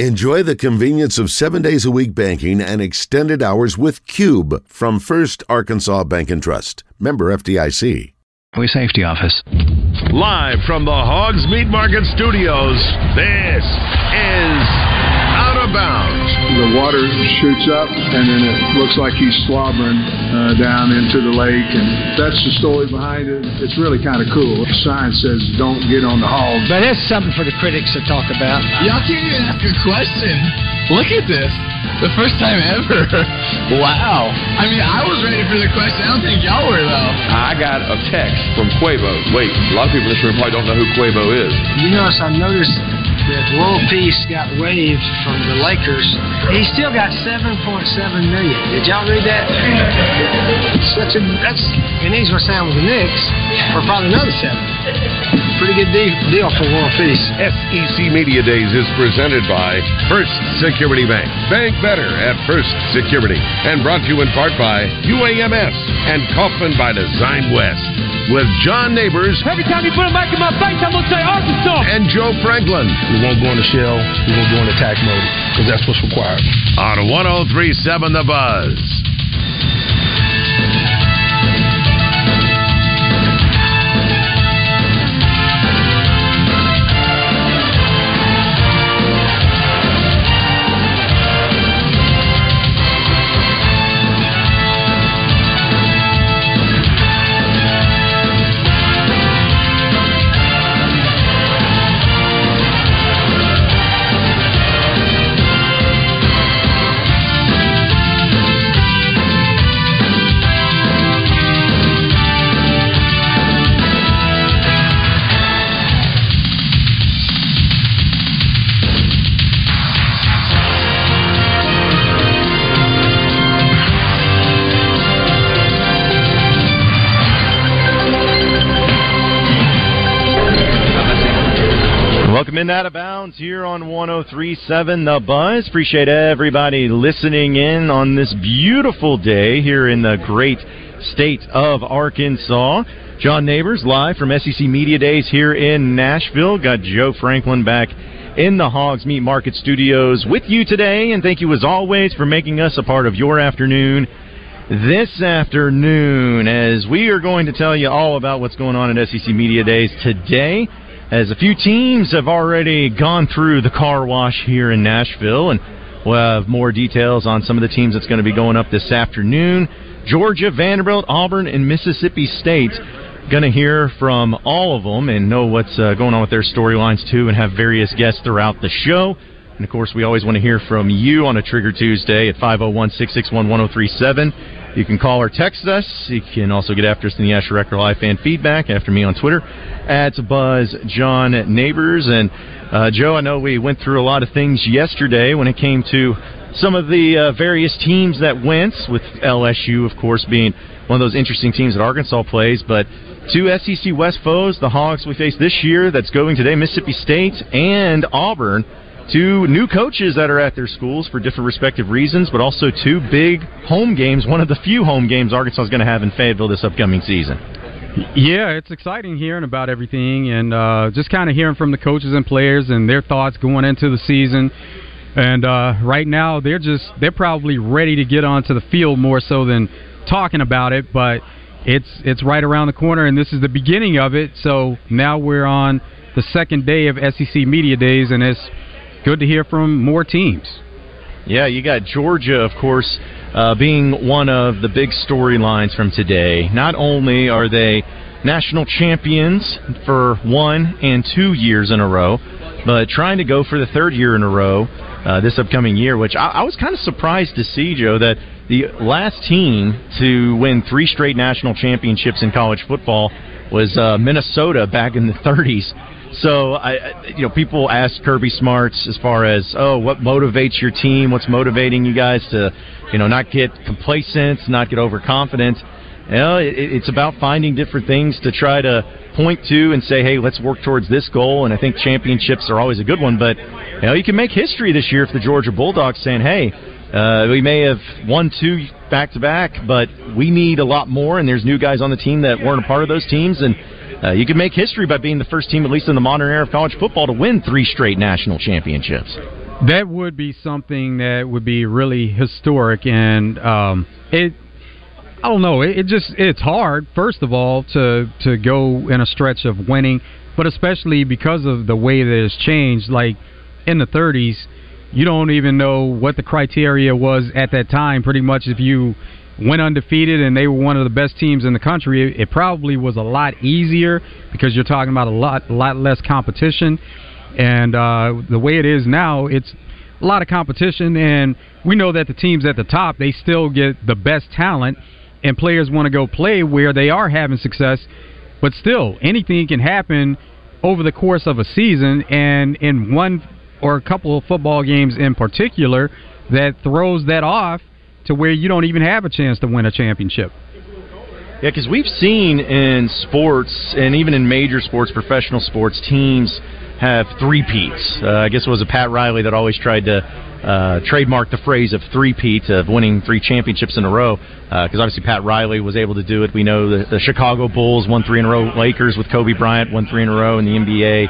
Enjoy the convenience of seven days a week banking and extended hours with Cube from First Arkansas Bank and Trust. Member FDIC. We safety office. Live from the Hogs Meat Market Studios, this is out of bounds. The water shoots up, and then it looks like he's slobbering uh, down into the lake, and that's the story behind it. It's really kind of cool. The sign says, "Don't get on the hog." But it's something for the critics to talk about. Y'all can't even ask a question. Look at this. The first time ever. wow. I mean, I was ready for the question. I don't think y'all were, though. I got a text from Quavo. Wait, a lot of people in this room probably don't know who Quavo is. You notice I noticed that World Peace got waived from the Lakers. He still got 7.7 million. Did y'all read that? Such a that's and he's going to with the Knicks for probably another seven. Pretty good deal, deal for World Peace. SEC Media Days is presented by First Security Bank. Bank better at First Security. And brought to you in part by UAMS and Kaufman by Design West. With John Neighbors. Every time you put a mic in my face, I'm going to say Arkansas. And Joe Franklin. We won't go in the shell. We won't go in attack mode because that's what's required. On 1037 The Buzz. 1037 The Buzz. Appreciate everybody listening in on this beautiful day here in the great state of Arkansas. John Neighbors live from SEC Media Days here in Nashville. Got Joe Franklin back in the Hogs Meat Market Studios with you today, and thank you as always for making us a part of your afternoon this afternoon as we are going to tell you all about what's going on at SEC Media Days today as a few teams have already gone through the car wash here in Nashville, and we'll have more details on some of the teams that's going to be going up this afternoon. Georgia, Vanderbilt, Auburn, and Mississippi State. Going to hear from all of them and know what's uh, going on with their storylines too, and have various guests throughout the show. And of course, we always want to hear from you on a Trigger Tuesday at 501 661 1037. You can call or text us. You can also get after us in the Asher Record Live fan feedback after me on Twitter at Buzz John Neighbors. And uh, Joe, I know we went through a lot of things yesterday when it came to some of the uh, various teams that went, with LSU, of course, being one of those interesting teams that Arkansas plays. But two SEC West foes, the Hogs we face this year, that's going today, Mississippi State and Auburn two new coaches that are at their schools for different respective reasons, but also two big home games, one of the few home games Arkansas is going to have in Fayetteville this upcoming season. Yeah, it's exciting hearing about everything and uh, just kind of hearing from the coaches and players and their thoughts going into the season. And uh, right now, they're just they're probably ready to get onto the field more so than talking about it. But it's it's right around the corner, and this is the beginning of it. So now we're on the second day of SEC Media Days, and it's good to hear from more teams. Yeah, you got Georgia, of course, uh, being one of the big storylines from today. Not only are they national champions for one and two years in a row, but trying to go for the third year in a row uh, this upcoming year, which I, I was kind of surprised to see, Joe, that the last team to win three straight national championships in college football was uh, Minnesota back in the 30s. So I, you know, people ask Kirby Smarts as far as, oh, what motivates your team? What's motivating you guys to, you know, not get complacent, not get overconfident? You know, it, it's about finding different things to try to point to and say, hey, let's work towards this goal. And I think championships are always a good one. But you know, you can make history this year if the Georgia Bulldogs saying, hey. Uh, we may have won two back to back, but we need a lot more, and there's new guys on the team that weren't a part of those teams, and uh, you can make history by being the first team, at least in the modern era of college football, to win three straight national championships. That would be something that would be really historic, and um, it. I don't know. It, it just it's hard. First of all, to to go in a stretch of winning, but especially because of the way that it's changed. Like in the 30s, you don't even know what the criteria was at that time. Pretty much, if you went undefeated and they were one of the best teams in the country, it, probably was a lot easier because you're talking about a lot, lot less competition. And uh, the way it is now, it's a lot of competition, and we know that the teams at the top they still get the best talent, and players want to go play where they are having success. But still, anything can happen over the course of a season, and in one or a couple of football games in particular, that throws that off to where you don't even have a chance to win a championship. Yeah, because we've seen in sports and even in major sports, professional sports, teams have three peats. Uh, I guess it was a Pat Riley that always tried to uh, trademark the phrase of three peat of winning three championships in a row. Because uh, obviously Pat Riley was able to do it. We know the, the, Chicago Bulls won three in a row. Lakers with Kobe Bryant won three in a row in the NBA.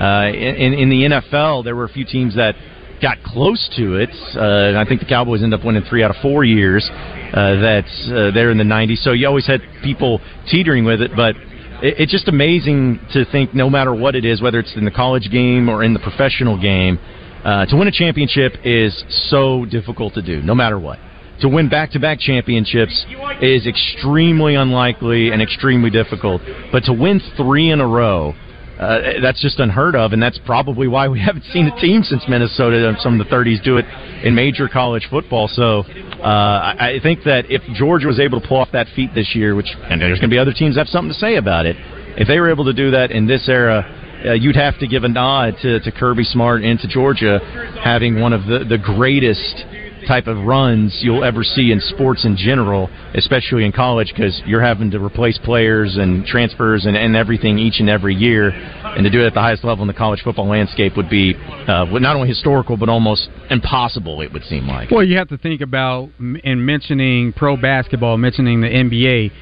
Uh, in, in the NFL, there were a few teams that got close to it. Uh, I think the Cowboys end up winning three out of four years. Uh, that's uh, there in the '90s. So you always had people teetering with it, but it, it's just amazing to think, no matter what it is, whether it's in the college game or in the professional game, uh, to win a championship is so difficult to do, no matter what. To win back-to-back championships is extremely unlikely and extremely difficult, but to win three in a row uh, that's just unheard of, and that's probably why we haven't seen a team since Minnesota in some of the 30s do it in major college football. So uh, I, I think that if Georgia was able to pull off that feat this year, which and there's going to be other teams that have something to say about it, if they were able to do that in this era, uh, you'd have to give a nod to, to Kirby Smart and to Georgia having one of the, the greatest type of runs you'll ever see in sports in general, especially in college, because you're having to replace players and transfers and, and everything each and every year. And to do it at the highest level in the college football landscape would be uh, not only historical, but almost impossible, it would seem like. Well, you have to think about, in mentioning pro basketball, mentioning the NBA,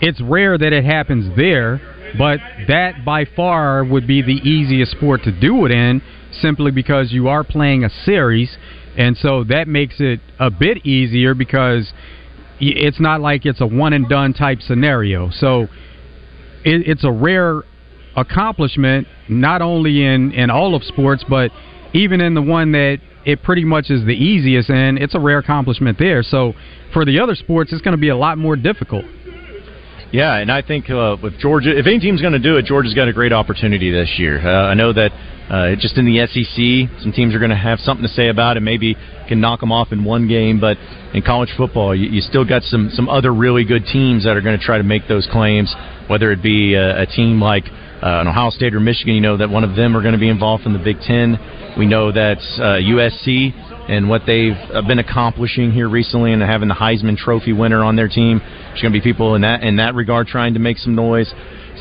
it's rare that it happens there, but that by far would be the easiest sport to do it in simply because you are playing a series and so that makes it a bit easier because it's not like it's a one and done type scenario. So it, it's a rare accomplishment, not only in, in all of sports, but even in the one that it pretty much is the easiest, and it's a rare accomplishment there. So for the other sports, it's going to be a lot more difficult. Yeah, and I think uh, with Georgia, if any team's going to do it, Georgia's got a great opportunity this year. Uh, I know that uh, just in the SEC, some teams are going to have something to say about it. Maybe can knock them off in one game, but in college football, you, you still got some some other really good teams that are going to try to make those claims. Whether it be a, a team like uh, an Ohio State or Michigan, you know that one of them are going to be involved in the Big Ten. We know that uh, USC and what they've uh, been accomplishing here recently, and having the Heisman Trophy winner on their team. There's going to be people in that in that regard trying to make some noise.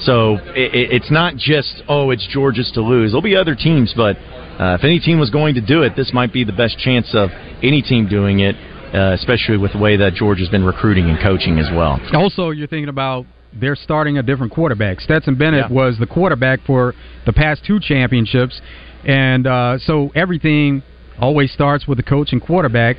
So it, it's not just oh, it's Georgia's to lose. There'll be other teams, but uh, if any team was going to do it, this might be the best chance of any team doing it. Uh, especially with the way that Georgia's been recruiting and coaching as well. Also, you're thinking about they're starting a different quarterback. Stetson Bennett yeah. was the quarterback for the past two championships, and uh, so everything always starts with the coach and quarterback.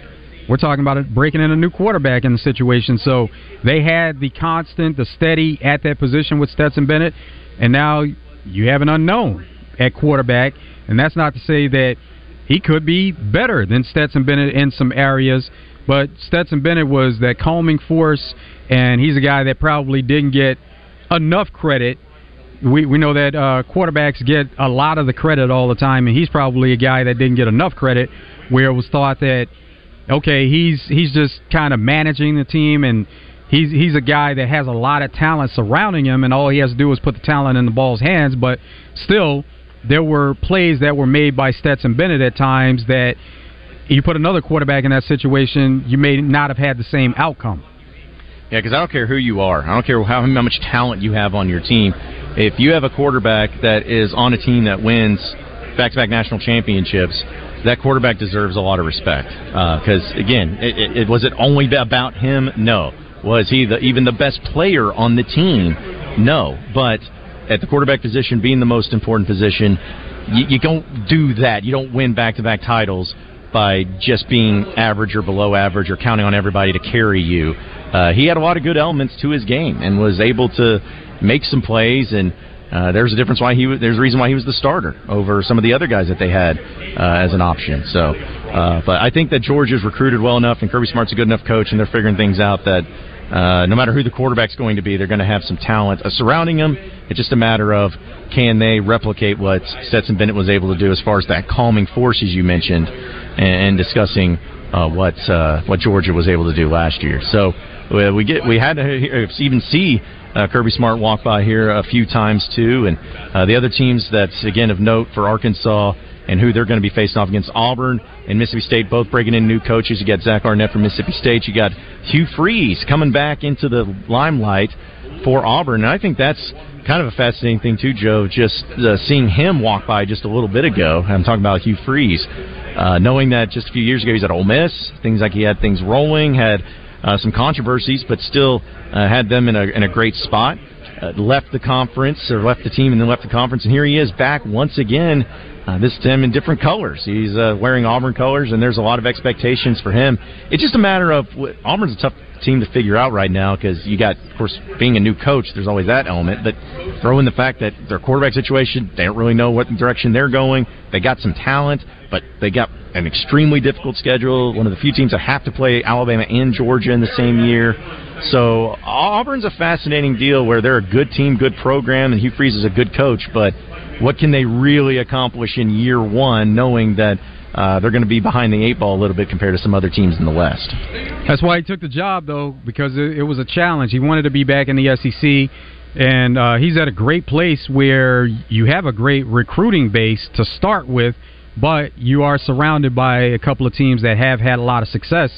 We're talking about it, breaking in a new quarterback in the situation. So they had the constant, the steady at that position with Stetson Bennett, and now you have an unknown at quarterback. And that's not to say that he could be better than Stetson Bennett in some areas, but Stetson Bennett was that calming force, and he's a guy that probably didn't get enough credit we we know that uh, quarterbacks get a lot of the credit all the time, and he's probably a guy that didn't get enough credit, where it was thought that okay, he's he's just kind of managing the team, and he's he's a guy that has a lot of talent surrounding him, and all he has to do is put the talent in the ball's hands. But still, there were plays that were made by Stetson Bennett at times that you put another quarterback in that situation, you may not have had the same outcome. Yeah, because I don't care who you are. I don't care how, how much talent you have on your team. If you have a quarterback that is on a team that wins back-to-back national championships, that quarterback deserves a lot of respect. Because uh, again, it, it, it, was it only about him? No. Was he the, even the best player on the team? No. But at the quarterback position, being the most important position, you, you don't do that. You don't win back to back titles by just being average or below average or counting on everybody to carry you. Uh, he had a lot of good elements to his game and was able to make some plays and. Uh, there's a difference why he there's a reason why he was the starter over some of the other guys that they had uh, as an option. So, uh, but I think that Georgia's recruited well enough, and Kirby Smart's a good enough coach, and they're figuring things out that uh, no matter who the quarterback's going to be, they're going to have some talent uh, surrounding them. It's just a matter of can they replicate what Stetson Bennett was able to do as far as that calming force, as you mentioned, and, and discussing uh, what uh, what Georgia was able to do last year. So we get we had to even see uh, Kirby Smart walk by here a few times too, and uh, the other teams that's again of note for Arkansas and who they're going to be facing off against Auburn and Mississippi State, both breaking in new coaches. You got Zach Arnett from Mississippi State. You got Hugh Freeze coming back into the limelight for Auburn, and I think that's kind of a fascinating thing too, Joe. Just uh, seeing him walk by just a little bit ago. I'm talking about Hugh Freeze, uh, knowing that just a few years ago he's at Ole Miss. Things like he had things rolling, had some controversies, but still uh, had them in a in a great spot. Uh, left the conference or left the team and then left the conference, and here he is back once again. Uh, this time in different colors. He's uh, wearing Auburn colors, and there's a lot of expectations for him. It's just a matter of Auburn's a tough team to figure out right now because you got, of course, being a new coach. There's always that element, but throw in the fact that their quarterback situation, they don't really know what direction they're going. They got some talent, but they got an extremely difficult schedule. One of the few teams that have to play Alabama and Georgia in the same year. So Auburn's a fascinating deal where they're a good team, good program, and Hugh Freeze is a good coach. But what can they really accomplish in year one, knowing that uh, they're going to be behind the eight ball a little bit compared to some other teams in the West? That's why he took the job, though, because it, it was a challenge. He wanted to be back in the SEC. And uh, he's at a great place where you have a great recruiting base to start with, but you are surrounded by a couple of teams that have had a lot of success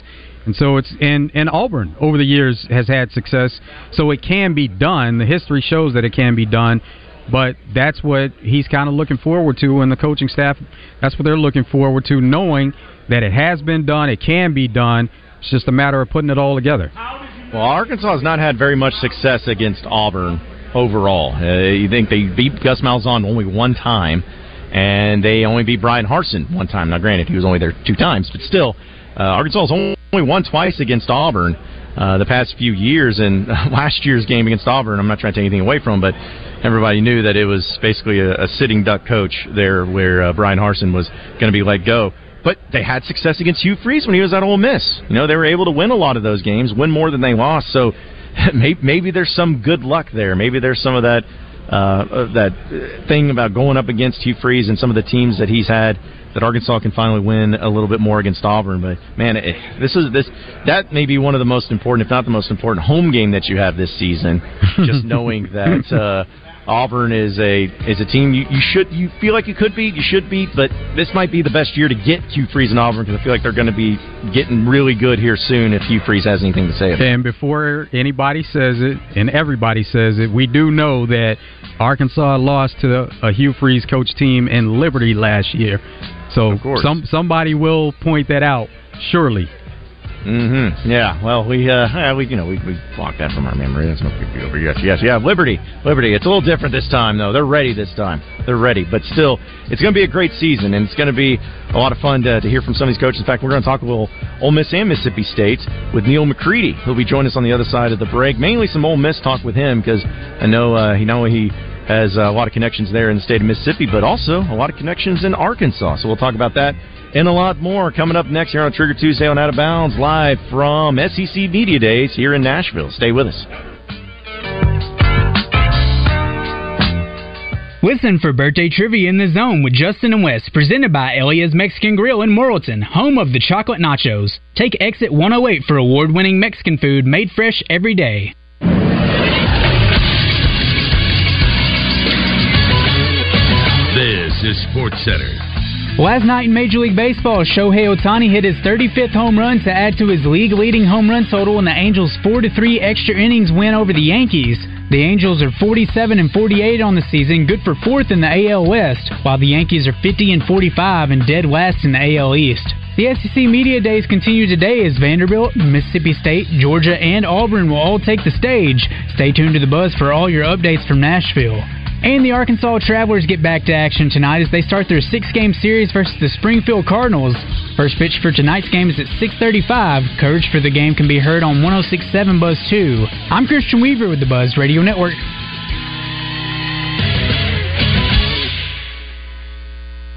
and so it's and and Auburn over the years has had success, so it can be done. The history shows that it can be done, but that's what he's kind of looking forward to, and the coaching staff that's what they're looking forward to, knowing that it has been done, it can be done. It's just a matter of putting it all together. Well, Arkansas has not had very much success against Auburn overall. Uh, you think they beat Gus Malzahn only one time, and they only beat Bryan Harsin one time. Now, granted, he was only there two times, but still, uh, Arkansas has only won twice against Auburn uh, the past few years, and last year's game against Auburn, I'm not trying to take anything away from, but everybody knew that it was basically a, a sitting duck coach there, where uh, Bryan Harsin was going to be let go. But they had success against Hugh Freeze when he was at Ole Miss. You know, they were able to win a lot of those games, win more than they lost. So maybe, maybe there's some good luck there. Maybe there's some of that uh, that thing about going up against Hugh Freeze and some of the teams that he's had that Arkansas can finally win a little bit more against Auburn. But man, it, this is this that may be one of the most important, if not the most important, home game that you have this season. Just knowing that uh, Auburn is a is a team you, you should you feel like you could beat, you should beat, but this might be the best year to get Hugh Freeze and Auburn because I feel like they're going to be getting really good here soon if Hugh Freeze has anything to say about it. And before anybody says it, and everybody says it, we do know that Arkansas lost to a Hugh Freeze coach team in Liberty last year. So some somebody will point that out, surely. Mm-hmm. Yeah. Well, we uh, we you know we we blocked that from our memory. That's no big deal. But yes, yes, yeah. Liberty, Liberty. It's a little different this time, though. They're ready this time. They're ready, but still, it's going to be a great season, and it's going to be a lot of fun to, to hear from some of these coaches. In fact, we're going to talk a little Ole Miss and Mississippi State with Neal McCready. He'll be joining us on the other side of the break. Mainly some Ole Miss talk with him because I know uh, he know he has a lot of connections there in the state of Mississippi, but also a lot of connections in Arkansas. So we'll talk about that and a lot more coming up next here on Trigger Tuesday on Out of Bounds, live from SEC Media Days here in Nashville. Stay with us. Listen for birthday trivia in the zone with Justin and Wes, presented by Elia's Mexican Grill in Morrilton, home of the chocolate nachos. Take exit 108 for award winning Mexican food made fresh every day. This is Sports Center. Last night in Major League Baseball, Shohei Ohtani hit his 35th home run to add to his league leading home run total in the Angels' 4 3 extra innings win over the Yankees. The Angels are 47 and 48 on the season, good for fourth in the AL West, while the Yankees are 50 and 45 and dead last in the AL East. The SEC Media Days continue today as Vanderbilt, Mississippi State, Georgia, and Auburn will all take the stage. Stay tuned to the buzz for all your updates from Nashville. And the Arkansas Travelers get back to action tonight as they start their six-game series versus the Springfield Cardinals. First pitch for tonight's game is at 6:35. Coverage for the game can be heard on 106.7 Buzz 2. I'm Christian Weaver with the Buzz Radio Network.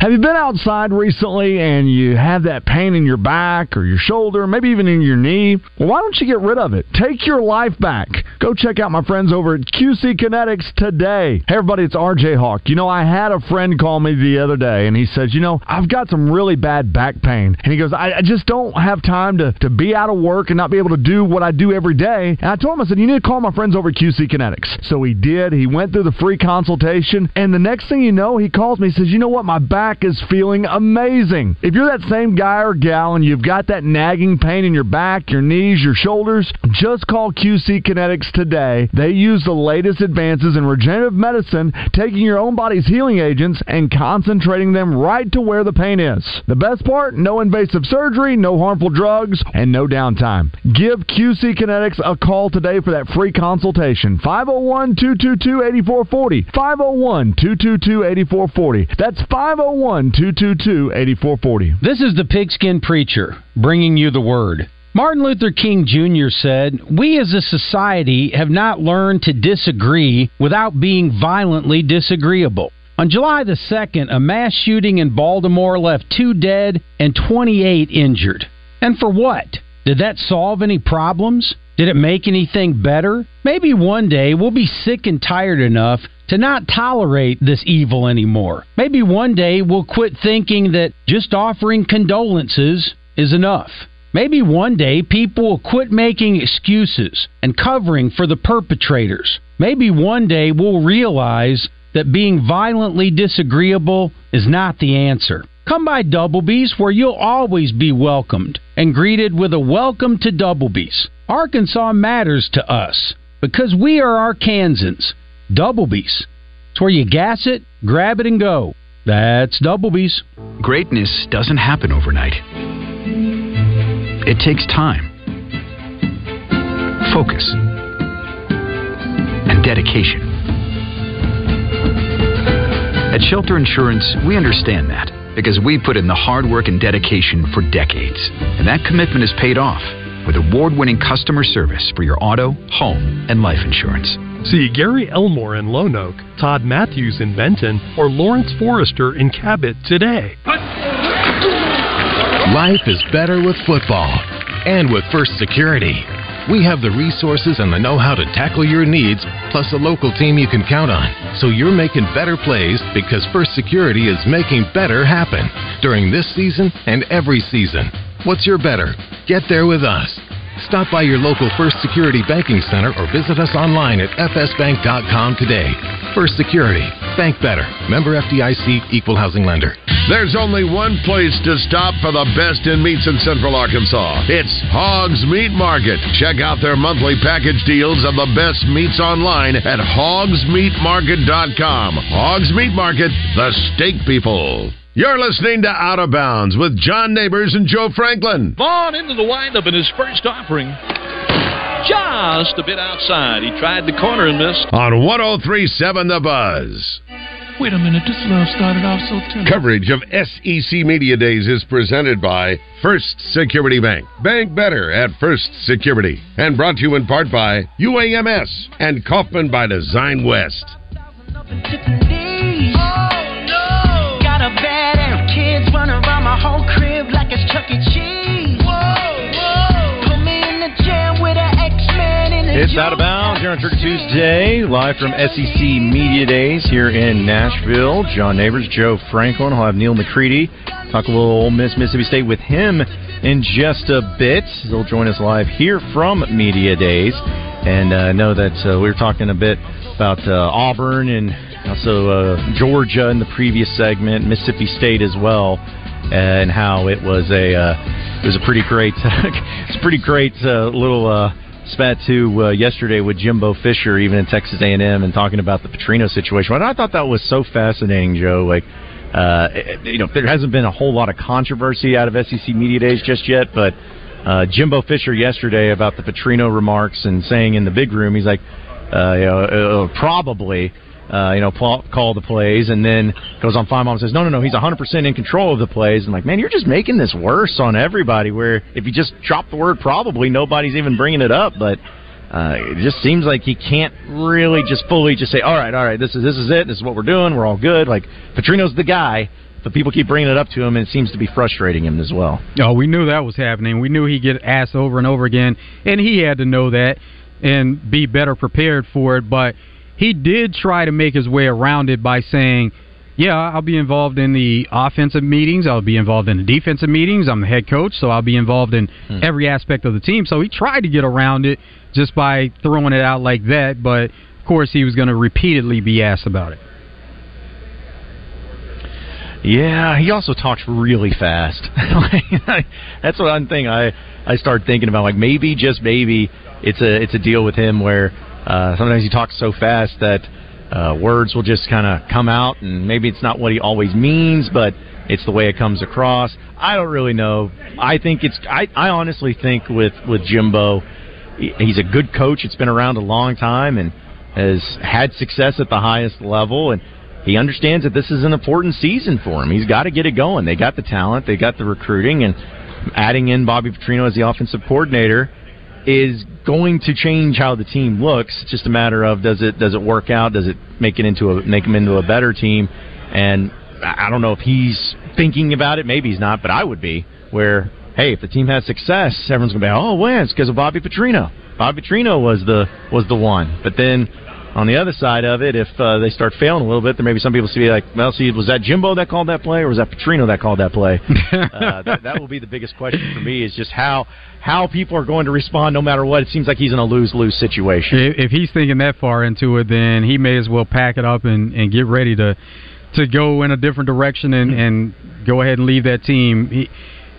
Have you been outside recently and you have that pain in your back or your shoulder, maybe even in your knee? Well, why don't you get rid of it? Take your life back. Go check out my friends over at QC Kinetix today. Hey, everybody, it's RJ Hawk. You know, I had a friend call me the other day and he says, You know, I've got some really bad back pain. And he goes, I, I just don't have time to, to be out of work and not be able to do what I do every day. And I told him, I said, You need to call my friends over at QC Kinetix. So he did. He went through the free consultation. And the next thing you know, he calls me, he says, You know what? My back is feeling amazing. If you're that same guy or gal and you've got that nagging pain in your back, your knees, your shoulders, just call QC Kinetix today. They use the latest advances in regenerative medicine, taking your own body's healing agents and concentrating them right to where the pain is. The best part? No invasive surgery, no harmful drugs, and no downtime. Give QC Kinetix a call today for that free consultation. 501 222 8440. 501 222 8440. That's 501 222 8440. This is the Pigskin Preacher bringing you the word. Martin Luther King Jr. said, We as a society have not learned to disagree without being violently disagreeable. On July the 2nd, a mass shooting in Baltimore left two dead and 28 injured. And for what? Did that solve any problems? Did it make anything better? Maybe one day we'll be sick and tired enough to not tolerate this evil anymore. Maybe one day we'll quit thinking that just offering condolences is enough. Maybe one day people will quit making excuses and covering for the perpetrators. Maybe one day we'll realize that being violently disagreeable is not the answer. Come by Doublebees where you'll always be welcomed and greeted with a welcome to Doublebees. Arkansas matters to us because we are Arkansans. Doublebees. It's where you gas it, grab it, and go. That's Doublebees. Greatness doesn't happen overnight. It takes time, focus, and dedication. At Shelter Insurance, we understand that because we put in the hard work and dedication for decades. And that commitment is paid off with award winning customer service for your auto, home, and life insurance. See Gary Elmore in Lone Oak, Todd Matthews in Benton, or Lawrence Forrester in Cabot today. Life is better with football and with First Security. We have the resources and the know how to tackle your needs, plus a local team you can count on. So you're making better plays because First Security is making better happen during this season and every season. What's your better? Get there with us. Stop by your local First Security Banking Center or visit us online at fsbank.com today. First Security. Bank better. Member FDIC Equal Housing Lender. There's only one place to stop for the best in meats in Central Arkansas. It's Hogs Meat Market. Check out their monthly package deals of the best meats online at hogsmeatmarket.com. Hogs Meat Market, the steak people. You're listening to Out of Bounds with John Neighbors and Joe Franklin. Vaughn into the windup in his first offering. Just a bit outside. He tried the corner and missed. On 1037 The Buzz. Wait a minute, this love started off so tender. Coverage of SEC Media Days is presented by First Security Bank. Bank better at First Security. And brought to you in part by UAMS and Kaufman by Design West. Whole crib like it's Chuck E. Cheese. Whoa, whoa. Put me in the jam with an X-Man in the It's out of bounds here on Trigger Tuesday, live from SEC Media Days here in Nashville. John Neighbors, Joe Franklin. I'll have Neal McCready talk a little Ole Miss, Mississippi State with him in just a bit. He'll join us live here from Media Days. And I uh, know that uh, we were talking a bit about uh, Auburn and also uh, Georgia in the previous segment, Mississippi State as well and how it was a uh, it was a pretty great it's a pretty great uh, little uh, spat to uh, yesterday with Jimbo Fisher even in Texas A&M and talking about the Petrino situation. And I thought that was so fascinating, Joe. Like uh, you know, there hasn't been a whole lot of controversy out of SEC media days just yet, but uh, Jimbo Fisher yesterday about the Petrino remarks and saying in the big room, he's like, uh, you know, uh, probably uh, you know, Paul, call the plays, and then goes on Finebaum and says, no, no, no, he's 100% in control of the plays. And like, man, you're just making this worse on everybody. Where if you just drop the word probably, nobody's even bringing it up. But uh, it just seems like he can't really just fully just say, all right, all right, this is this is it, this is what we're doing, we're all good. Like Petrino's the guy. But people keep bringing it up to him, and it seems to be frustrating him as well. Oh, we knew that was happening. We knew he'd get asked over and over again, and he had to know that and be better prepared for it. But he did try to make his way around it by saying, yeah, I'll be involved in the offensive meetings. I'll be involved in the defensive meetings. I'm the head coach, so I'll be involved in Hmm. every aspect of the team. So he tried to get around it just by throwing it out like that. But of course, he was going to repeatedly be asked about it. Yeah, he also talks really fast. Like, That's one thing I I start thinking about. Like maybe just maybe it's a it's a deal with him where uh, sometimes he talks so fast that uh, words will just kind of come out, and maybe it's not what he always means, but it's the way it comes across. I don't really know. I think it's I I honestly think with with Jimbo, he's a good coach. It's been around a long time and has had success at the highest level and he understands that this is an important season for him. He's got to get it going. They got the talent, they got the recruiting, and adding in Bobby Petrino as the offensive coordinator is going to change how the team looks. It's just a matter of does it does it work out? Does it make it into a make him into a better team? And I don't know if he's thinking about it. Maybe he's not, but I would be. Where hey, if the team has success, everyone's gonna be oh, when it's because of Bobby Petrino. Bobby Petrino was the was the one. But then on the other side of it, if uh, they start failing a little bit, there may be some people see like, well, see, was that Jimbo that called that play, or was that Petrino that called that play? uh, that, that will be the biggest question for me is just how how people are going to respond no matter what. It seems like he's in a lose lose situation. If, if he's thinking that far into it, then he may as well pack it up and, and get ready to to go in a different direction and, and go ahead and leave that team. He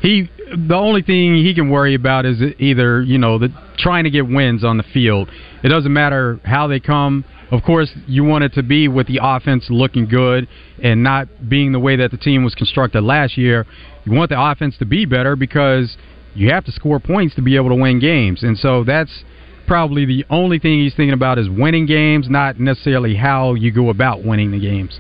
he the only thing he can worry about is either you know the trying to get wins on the field. It doesn't matter how they come. Of course, you want it to be with the offense looking good and not being the way that the team was constructed last year. You want the offense to be better because you have to score points to be able to win games, and so that's probably the only thing he's thinking about is winning games, not necessarily how you go about winning the games.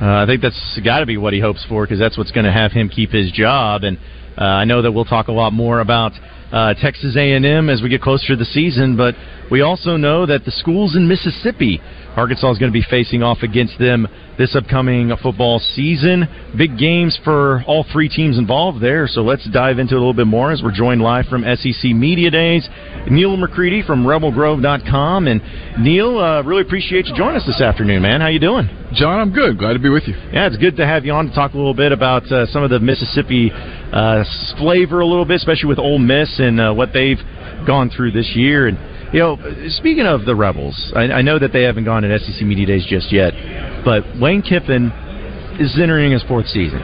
Uh, I think that's got to be what he hopes for because that's what's going to have him keep his job. And uh, I know that we'll talk a lot more about uh, Texas A&M as we get closer to the season, but we also know that the schools in Mississippi, Arkansas is going to be facing off against them this upcoming football season. Big games for all three teams involved there. So let's dive into it a little bit more as we're joined live from SEC Media Days. Neal McCready from RebelGrove.com. And Neal, uh, really appreciate you joining us this afternoon, man. How you doing? John, I'm good. Glad to be with you. Yeah, it's good to have you on to talk a little bit about uh, some of the Mississippi uh, flavor a little bit, especially with Ole Miss and uh, what they've gone through this year. And you know, speaking of the Rebels, I, I know that they haven't gone to SEC Media Days just yet, but Lane Kiffin is entering his fourth season.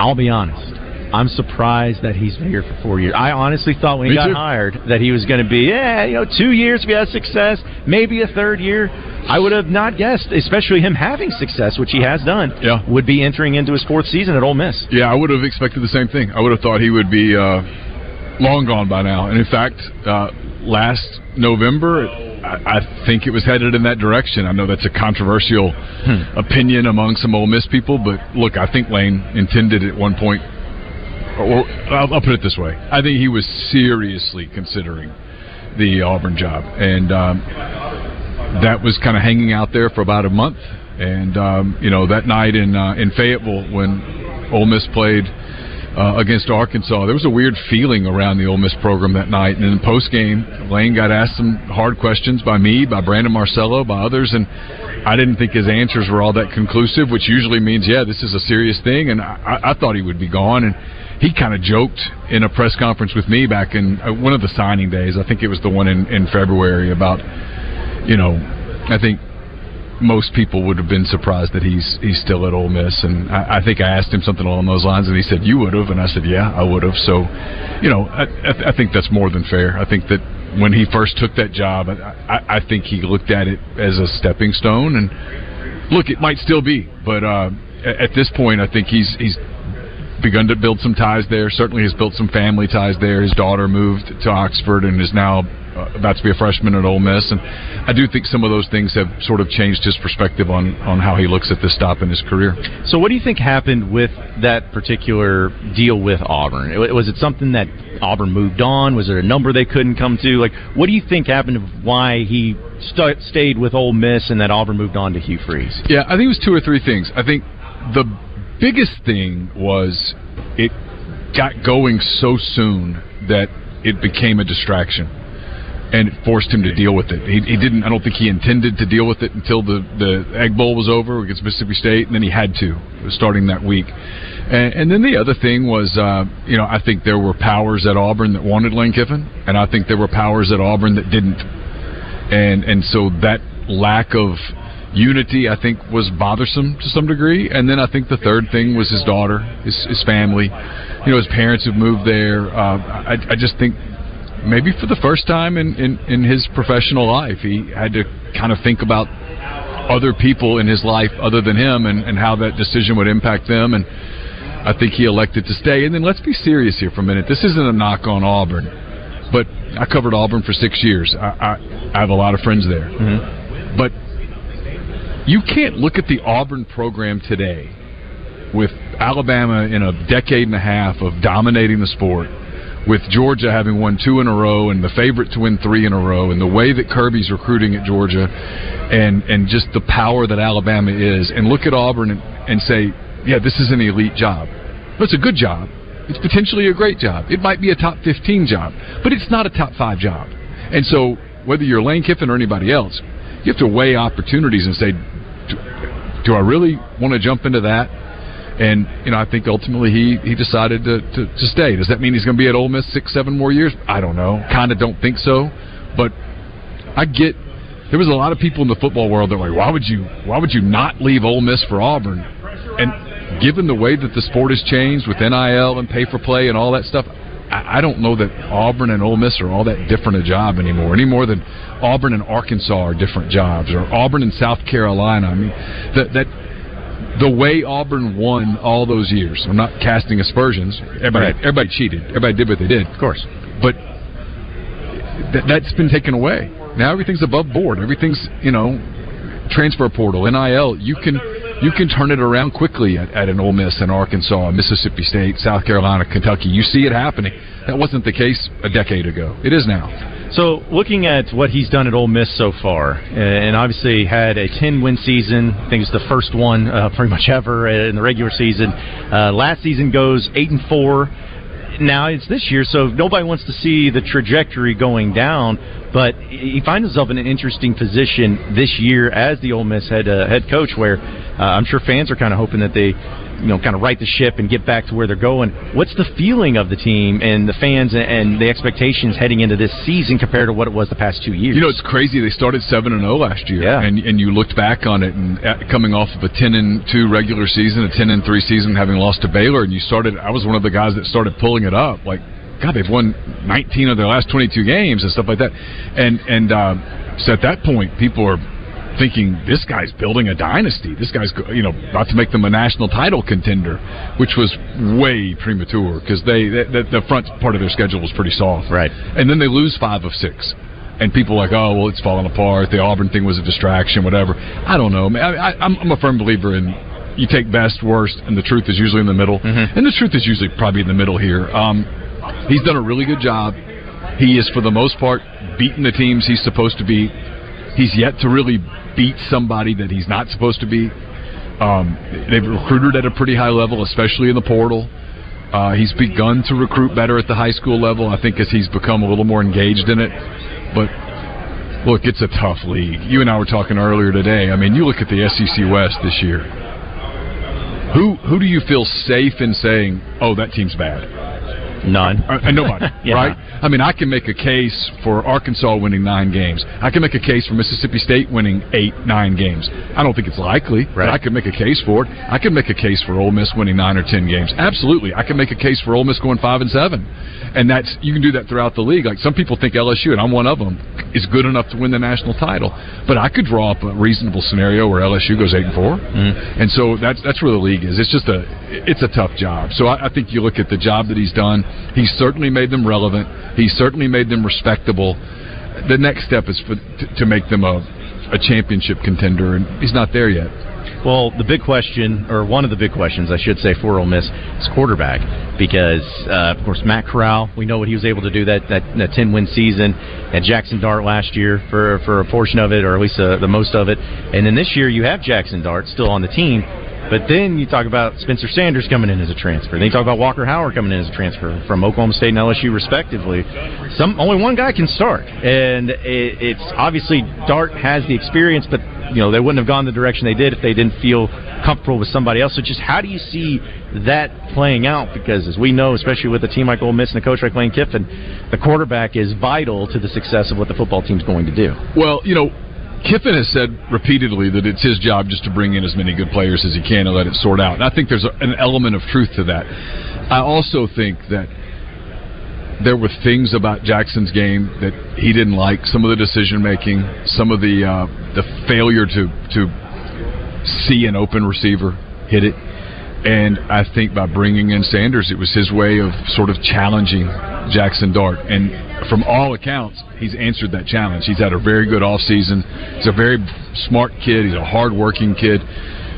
I'll be honest. I'm surprised that he's been here for four years. I honestly thought when he Me got too. hired that he was going to be, yeah, you know, two years if he has success, maybe a third year. I would have not guessed, especially him having success, which he has done. Yeah. would be entering into his fourth season at Ole Miss. Yeah, I would have expected the same thing. I would have thought he would be uh, long gone by now. And in fact, uh, last November, I, I think it was headed in that direction. I know that's a controversial opinion among some Ole Miss people, but look, I think Lane intended at one point, or I'll, I'll put it this way: I think he was seriously considering the Auburn job, and um, that was kind of hanging out there for about a month. And um, you know that night in uh, in Fayetteville when Ole Miss played uh, against Arkansas, there was a weird feeling around the Ole Miss program that night. And in the post game, Lane got asked some hard questions by me, by Brandon Marcello, by others, and I didn't think his answers were all that conclusive, which usually means yeah, this is a serious thing. And I, I thought he would be gone and. He kind of joked in a press conference with me back in uh, one of the signing days. I think it was the one in, in February about, you know, I think most people would have been surprised that he's he's still at Ole Miss, and I, I think I asked him something along those lines, and he said, "You would have," and I said, "Yeah, I would have." So, you know, I, I, I think that's more than fair. I think that when he first took that job, I, I, think he looked at it as a stepping stone, and look, it might still be, but uh, at, at this point, I think he's he's begun to build some ties there. Certainly, has built some family ties there. His daughter moved to Oxford and is now uh, about to be a freshman at Ole Miss, and I do think some of those things have sort of changed his perspective on on how he looks at this stop in his career. So, what do you think happened with that particular deal with Auburn? Was it something that Auburn moved on? Was there a number they couldn't come to? Like, what do you think happened? Why he st- stayed with Ole Miss and that Auburn moved on to Hugh Freeze? Yeah, I think it was two or three things. I think the biggest thing was it got going so soon that it became a distraction. And it forced him to deal with it. He, he didn't. I don't think he intended to deal with it until the the Egg Bowl was over against Mississippi State, and then he had to, starting that week. And, and then the other thing was, uh, you know, I think there were powers at Auburn that wanted Lane Kiffin, and I think there were powers at Auburn that didn't and and so that lack of unity I think was bothersome to some degree and then I think the third thing was his daughter his, his family you know his parents have moved there uh, I, I just think maybe for the first time in, in, in his professional life he had to kind of think about other people in his life other than him and, and how that decision would impact them and I think he elected to stay and then let's be serious here for a minute this isn't a knock on Auburn but I covered Auburn for six years. I, I, I have a lot of friends there. Mm-hmm. But you can't look at the Auburn program today with Alabama in a decade and a half of dominating the sport, with Georgia having won two in a row and the favorite to win three in a row, and the way that Kirby's recruiting at Georgia, and and just the power that Alabama is, and look at Auburn and, and say, yeah, this is an elite job. But it's a good job. It's potentially a great job. It might be a top 15 job, but it's not a top five job. And so, whether you're Lane Kiffin or anybody else, you have to weigh opportunities and say, do, do I really want to jump into that? And you know, I think ultimately he he decided to, to, to stay. Does that mean he's going to be at Ole Miss six, seven more years? I don't know. Kind of don't think so. But I get there was a lot of people in the football world that were like, why would you why would you not leave Ole Miss for Auburn? And given the way that the sport has changed with NIL and pay for play and all that stuff, I, don't know that Auburn and Ole Miss are all that different a job anymore. Any more than Auburn and Arkansas are different jobs, or Auburn and South Carolina. I mean, that that the way Auburn won all those years. I'm not casting aspersions. Everybody, Right. everybody cheated. Everybody did what they did. Of course. But that, that's been taken away. Now everything's above board. Everything's you know transfer portal, NIL. You can you can turn it around quickly at, at an Ole Miss and Arkansas, Mississippi State, South Carolina, Kentucky. You see it happening. That wasn't the case a decade ago. It is now. So, looking at what he's done at Ole Miss so far, and obviously had a 10 win season, I think it's the first one uh, pretty much ever in the regular season. Uh, last season goes 8 and 4. Now it's this year, so nobody wants to see the trajectory going down. But he finds himself in an interesting position this year as the Ole Miss head uh, head coach, where uh, I'm sure fans are kind of hoping that they, you know, kind of right the ship and get back to where they're going. What's the feeling of the team and the fans and, the expectations heading into this season compared to what it was the past two years? You know, it's crazy. They started seven and zero last year, Yeah. and and you looked back on it, and uh, coming off of a ten and two regular season, a ten and three season, having lost to Baylor, and you started. I was one of the guys that started pulling it up, like. God, they've won 19 of their last 22 games and stuff like that, and and uh, so at that point, people are thinking this guy's building a dynasty. This guy's you know about to make them a national title contender, which was way premature because they the, the front part of their schedule was pretty soft. Right, and then they lose five of six. And people are like, oh well, it's falling apart. The Auburn thing was a distraction, whatever. I don't know. I, I, I'm, I'm a firm believer in you take best, worst, and the truth is usually in the middle. And the truth is usually probably in the middle here. Um, he's done a really good job. He is, for the most part, beating the teams he's supposed to beat. He's yet to really beat somebody that he's not supposed to beat. Um, they've recruited at a pretty high level, especially in the portal. Uh, he's begun to recruit better at the high school level, I think, as he's become a little more engaged in it. But look, it's a tough league. You and I were talking earlier today. I mean, you look at the SEC West this year. Who who do you feel safe in saying, "Oh, that team's bad"? None. Uh, uh, nobody, Yeah. right? I mean, I can make a case for Arkansas winning nine games. I can make a case for Mississippi State winning eight, nine games. I don't think it's likely, but I could make a case for it. I can make a case for Ole Miss winning nine or ten games. Absolutely, I can make a case for Ole Miss going five and seven, and that's you can do that throughout the league. Like some people think LSU, and I'm one of them, is good enough to win the national title, but I could draw up a reasonable scenario where LSU goes eight and 4 and so that's that's where the league is. It's just a it's a tough job. So I, I think you look at the job that he's done. He's certainly made them relevant. He certainly made them respectable. the next step is for to, to make them a a championship contender, and he's not there yet. Well, the big question, or one of the big questions, I should say, for Ole Miss is quarterback, because uh, of course Matt Corral, we know what he was able to do that that, that ten win season, and Jaxson Dart last year for for a portion of it, or at least uh, the most of it, and then this year you have Jaxson Dart still on the team. But then you talk about Spencer Sanders coming in as a transfer. Then you talk about Walker Howard coming in as a transfer from Oklahoma State and LSU, respectively. Some only one guy can start, and it, it's obviously Dart has the experience, but you know they wouldn't have gone the direction they did if they didn't feel comfortable with somebody else. So just how do you see that playing out? Because as we know, especially with a team like Ole Miss and a coach like Lane Kiffin, the quarterback is vital to the success of what the football team's going to do. Well, you know, Kiffin has said repeatedly that it's his job just to bring in as many good players as he can and let it sort out. And I think there's a, an element of truth to that. I also think that there were things about Jaxson's game that he didn't like. Some of the decision making, some of the uh, the failure to to see an open receiver hit it. And I think by bringing in Sanders, it was his way of sort of challenging Jaxson Dart. And from all accounts, he's answered that challenge. He's had a very good offseason. He's a very smart kid. He's a hardworking kid.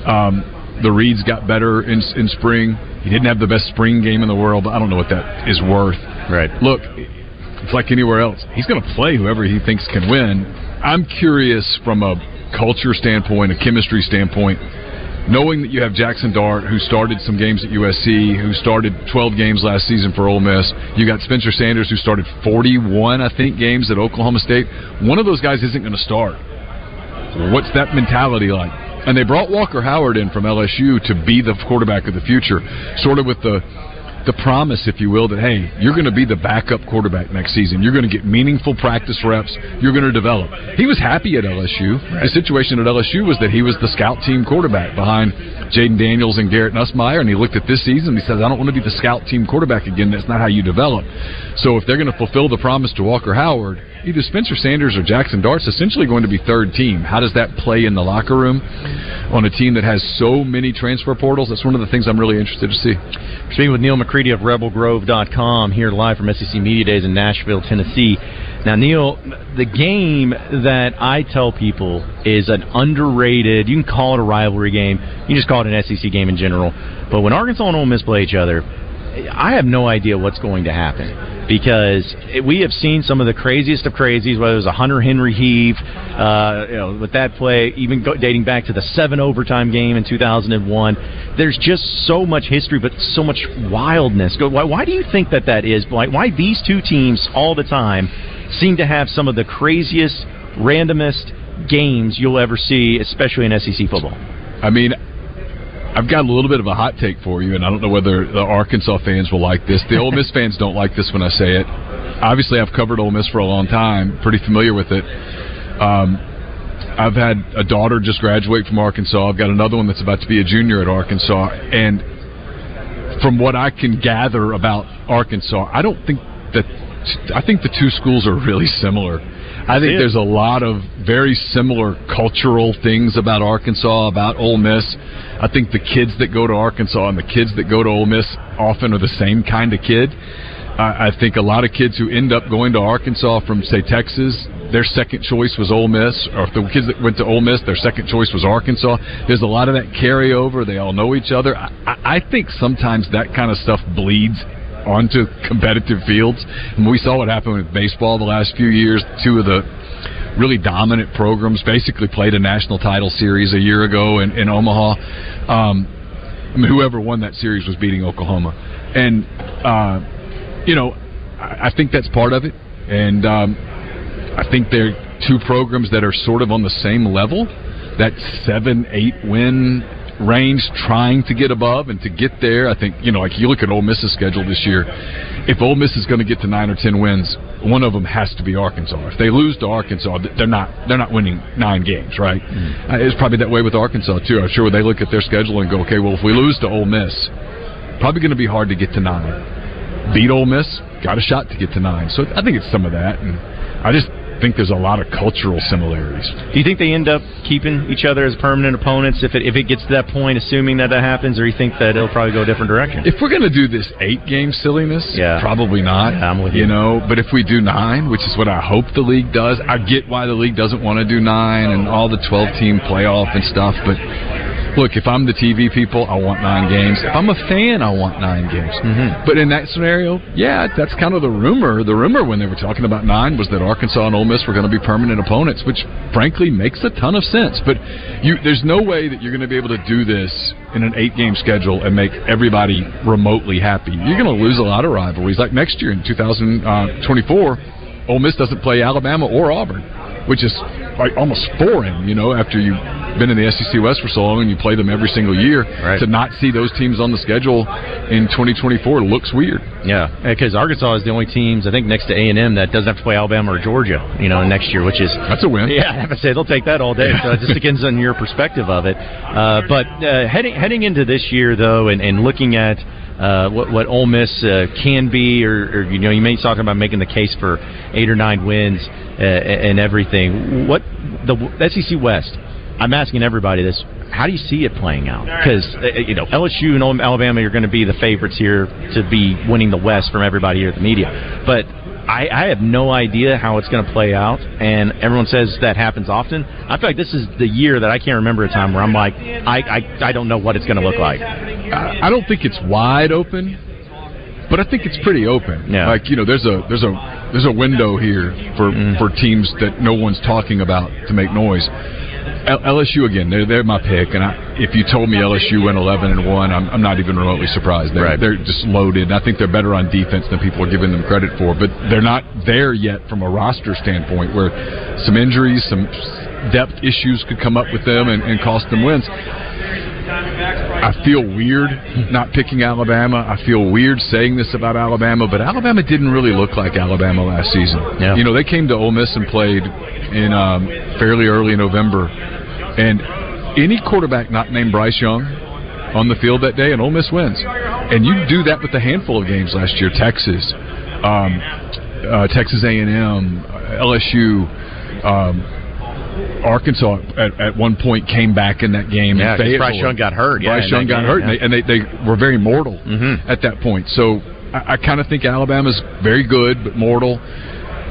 Um, the reads got better in, in spring. He didn't have the best spring game in the world, but I don't know what that is worth. Right. Look, it's like anywhere else. He's going to play whoever he thinks can win. I'm curious from a culture standpoint, a chemistry standpoint, knowing that you have Jaxson Dart, who started some games at USC, who started 12 games last season for Ole Miss. You got Spencer Sanders, who started 41, I think, games at Oklahoma State. One of those guys isn't going to start. What's that mentality like? And they brought Walker Howard in from LSU to be the quarterback of the future, sort of with the the promise, if you will, that hey, you're going to be the backup quarterback next season. You're going to get meaningful practice reps. You're going to develop. He was happy at LSU. Right. The situation at LSU was that he was the scout team quarterback behind Jayden Daniels and Garrett Nussmeier, and he looked at this season. and He says, "I don't want to be the scout team quarterback again. That's not how you develop." So if they're going to fulfill the promise to Walker Howard, either Spencer Sanders or Jaxson Dart's essentially going to be third team. How does that play in the locker room on a team that has so many transfer portals? That's one of the things I'm really interested to see. Speaking with Neal McCready of RebelGrove.com here live from SEC Media Days in Nashville, Tennessee. Now, Neal, the game that I tell people is an underrated, you can call it a rivalry game, you can just call it an SEC game in general. But when Arkansas and Ole Miss play each other, I have no idea what's going to happen because we have seen some of the craziest of crazies, whether it was a Hunter Henry heave, uh, you know, with that play, even go, dating back to the seven overtime game in 2001. There's just so much history, but so much wildness. Why, why do you think that that is? Why, why these two teams all the time seem to have some of the craziest, randomest games you'll ever see, especially in SEC football? I mean, I've got a little bit of a hot take for you, and I don't know whether the Arkansas fans will like this. The Ole Miss fans don't like this when I say it. Obviously, I've covered Ole Miss for a long time, pretty familiar with it. Um, I've had a daughter just graduate from Arkansas. I've got another one that's about to be a junior at Arkansas, and from what I can gather about Arkansas, I don't think that I think the two schools are really similar. I think there's a lot of very similar cultural things about Arkansas, about Ole Miss. I think the kids that go to Arkansas and the kids that go to Ole Miss often are the same kind of kid. I, I think a lot of kids who end up going to Arkansas from, say, Texas, their second choice was Ole Miss, or if the kids that went to Ole Miss, their second choice was Arkansas. There's a lot of that carryover. They all know each other. I, I think sometimes that kind of stuff bleeds onto competitive fields. And we saw what happened with baseball the last few years. Two of the really dominant programs basically played a national title series a year ago in, in Omaha. Um, I mean, whoever won that series was beating Oklahoma, and uh, you know, I, I think that's part of it. And um, I think they're two programs that are sort of on the same level. That seven, eight win range trying to get above and to get there. I think, you know, like you look at Ole Miss's schedule this year, if Ole Miss is going to get to nine or ten wins, one of them has to be Arkansas. If they lose to Arkansas, they're not they're not winning nine games, right? Mm. Uh, it's probably that way with Arkansas too. I'm sure they look at their schedule and go, okay, well, if we lose to Ole Miss, probably going to be hard to get to nine. Beat Ole Miss, got a shot to get to nine. So I think it's some of that, and I just think there's a lot of cultural similarities. Do you think they end up keeping each other as permanent opponents if it if it gets to that point, assuming that that happens, or you think that it'll probably go a different direction? If we're going to do this eight game silliness, Yeah. probably not. I'm with you. you. know, but if we do nine, which is what I hope the league does, I get why the league doesn't want to do nine and all the 12 team playoff and stuff. But look, if I'm the TV people, I want nine games. If I'm a fan, I want nine games. Mm-hmm. But in that scenario, yeah, that's kind of the rumor. The rumor when they were talking about nine was that Arkansas and Ole Miss were going to be permanent opponents, which frankly makes a ton of sense. But you, there's no way that you're going to be able to do this in an eight-game schedule and make everybody remotely happy. You're going to lose a lot of rivalries. Like next year in 2024, Ole Miss doesn't play Alabama or Auburn, which is like almost foreign, you know, after you've been in the SEC West for so long and you play them every single year. Right. To not see those teams on the schedule in 2024 looks weird. Yeah, because Arkansas is the only teams I think next to A and M that doesn't have to play Alabama or Georgia, you know, next year, which is that's a win. Yeah, I have to say they'll take that all day. So it just depends on your perspective of it. Uh, but uh, heading heading into this year though, and, and looking at. Uh, what what Ole Miss uh, can be, or, or you know, you may be talking about making the case for eight or nine wins uh, and everything. What the SEC West? I'm asking everybody this. How do you see it playing out? Because uh, you know LSU and Alabama are going to be the favorites here to be winning the West from everybody here at the media. But I, I have no idea how it's going to play out, and everyone says that happens often. I feel like this is the year that I can't remember a time where I'm like, I I, I don't know what it's going to look like. I I don't think it's wide open, but I think it's pretty open. Yeah. Like you know, there's a there's a there's a window here for Mm-hmm. for teams that no one's talking about to make noise. L- LSU again, they're they're my pick, and I, if you told me LSU went 11 and one, I'm, I'm not even remotely surprised. They're, Right. they're just loaded. I think they're better on defense than people are giving them credit for, but they're not there yet from a roster standpoint, where some injuries, some depth issues could come up with them and, and cost them wins. I feel weird not picking Alabama. I feel weird saying this about Alabama, but Alabama didn't really look like Alabama last season. Yeah. You know, they came to Ole Miss and played in um, fairly early November, and any quarterback not named Bryce Young on the field that day, and Ole Miss wins. And you do that with a handful of games last year: Texas, um, uh, Texas A&M, LSU. Um, Arkansas at, at one point came back in that game. Yeah, Bryce Young got hurt, Bryce in Young got game, hurt, yeah. and, they, and they, they were very mortal Mm-hmm. at that point. So I, I kind of think Alabama's very good, but mortal.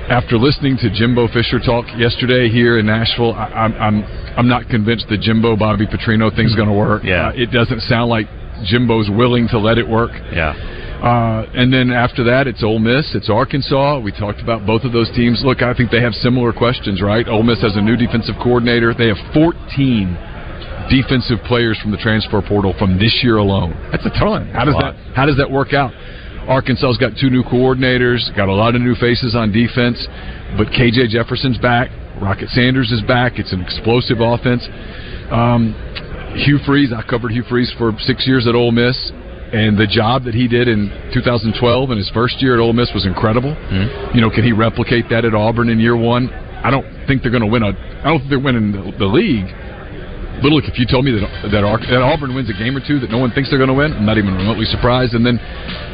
After listening to Jimbo Fisher talk yesterday here in Nashville, I, I'm I'm I'm not convinced the Jimbo Bobby Petrino thing's going to work. Yeah. Uh, it doesn't sound like Jimbo's willing to let it work. Yeah. Uh, and then after that, it's Ole Miss, it's Arkansas. We talked about both of those teams. Look, I think they have similar questions, right? Ole Miss has a new defensive coordinator. They have 14 defensive players from the transfer portal from this year alone. That's a ton. How does that How does that work out? Arkansas's got two new coordinators, got a lot of new faces on defense, but KJ Jefferson's back. Rocket Sanders is back. It's an explosive offense. Um, Hugh Freeze, I covered Hugh Freeze for six years at Ole Miss, and the job that he did in 2012 in his first year at Ole Miss was incredible. Hmm. You know, can he replicate that at Auburn in year one? I don't think they're going to win a. I don't think they're winning the, the league. But look, if you told me that that, Ar- that Auburn wins a game or two that no one thinks they're going to win, I'm not even remotely surprised. And then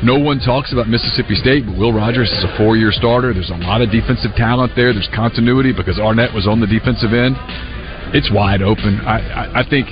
no one talks about Mississippi State, but Will Rogers is a four-year starter. There's a lot of defensive talent there. There's continuity because Arnett was on the defensive end. It's wide open. I, I, I think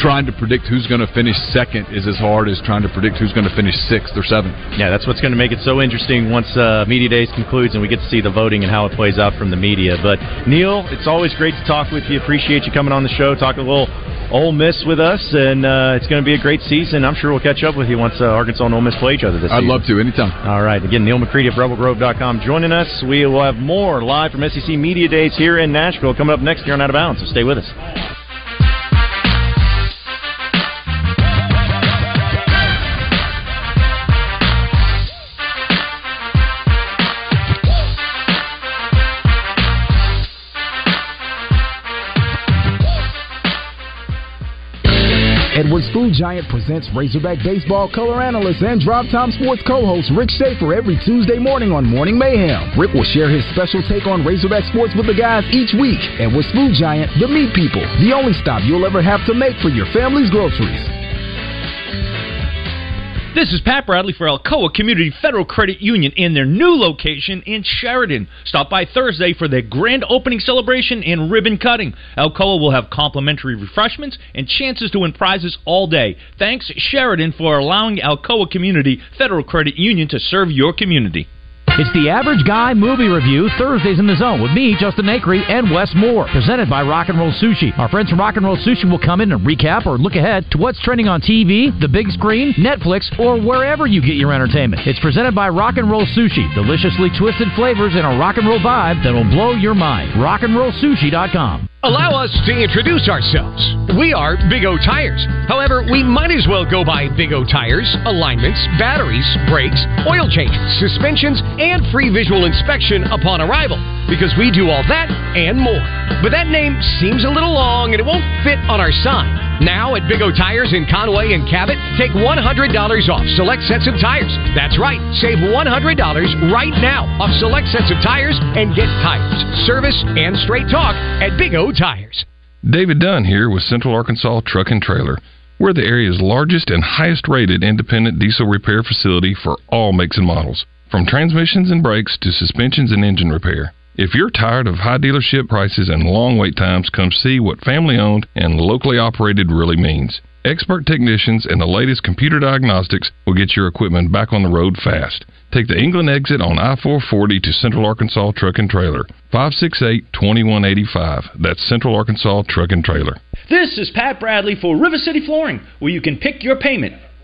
trying to predict who's going to finish second is as hard as trying to predict who's going to finish sixth or seventh. Yeah, that's what's going to make it so interesting once uh, Media Days concludes and we get to see the voting and how it plays out from the media. But, Neal, it's always great to talk with you. Appreciate you coming on the show, talking a little Ole Miss with us, and uh, it's going to be a great season. I'm sure we'll catch up with you once uh, Arkansas and Ole Miss play each other this year. I'd season. love to anytime. All right. Again, Neal McCready of RebelGrove.com joining us. We will have more live from SEC Media Days here in Nashville coming up next year on Out of Bounds, so stay with us. Edwards Food Giant presents Razorback Baseball color analyst and Drive Time Sports co-host Rick Schaefer every Tuesday morning on Morning Mayhem. Rick will share his special take on Razorback sports with the guys each week. And Edwards Food Giant, the meat people, the only stop you'll ever have to make for your family's groceries. This is Pat Bradley for Alcoa Community Federal Credit Union in their new location in Sheridan. Stop by Thursday for their grand opening celebration and ribbon cutting. Alcoa will have complimentary refreshments and chances to win prizes all day. Thanks, Sheridan, for allowing Alcoa Community Federal Credit Union to serve your community. It's the Average Guy Movie Review, Thursdays in the Zone, with me, Justin Acree, and Wes Moore. Presented by Rock and Roll Sushi. Our friends from Rock and Roll Sushi will come in and recap or look ahead to what's trending on TV, the big screen, Netflix, or wherever you get your entertainment. It's presented by Rock and Roll Sushi. Deliciously twisted flavors and a rock and roll vibe that'll blow your mind. RockandRollSushi.com. Allow us to introduce ourselves. We are Big O Tires. However, we might as well go by Big O Tires, alignments, batteries, brakes, oil changes, suspensions, and free visual inspection upon arrival because we do all that and more. But that name seems a little long and it won't fit on our sign. Now at Big O Tires in Conway and Cabot, take $100 off select sets of tires. That's right, save $100 right now off select sets of tires and get tires, service, and straight talk at Big O Tires. David Dunn here with Central Arkansas Truck and Trailer. We're the area's largest and highest rated independent diesel repair facility for all makes and models, from transmissions and brakes to suspensions and engine repair. If you're tired of high dealership prices and long wait times, come see what family owned and locally operated really means. Expert technicians and the latest computer diagnostics will get your equipment back on the road fast. Take the England exit on I 440 to Central Arkansas Truck and Trailer. 568 2185. That's Central Arkansas Truck and Trailer. This is Pat Bradley for River City Flooring, where you can pick your payment.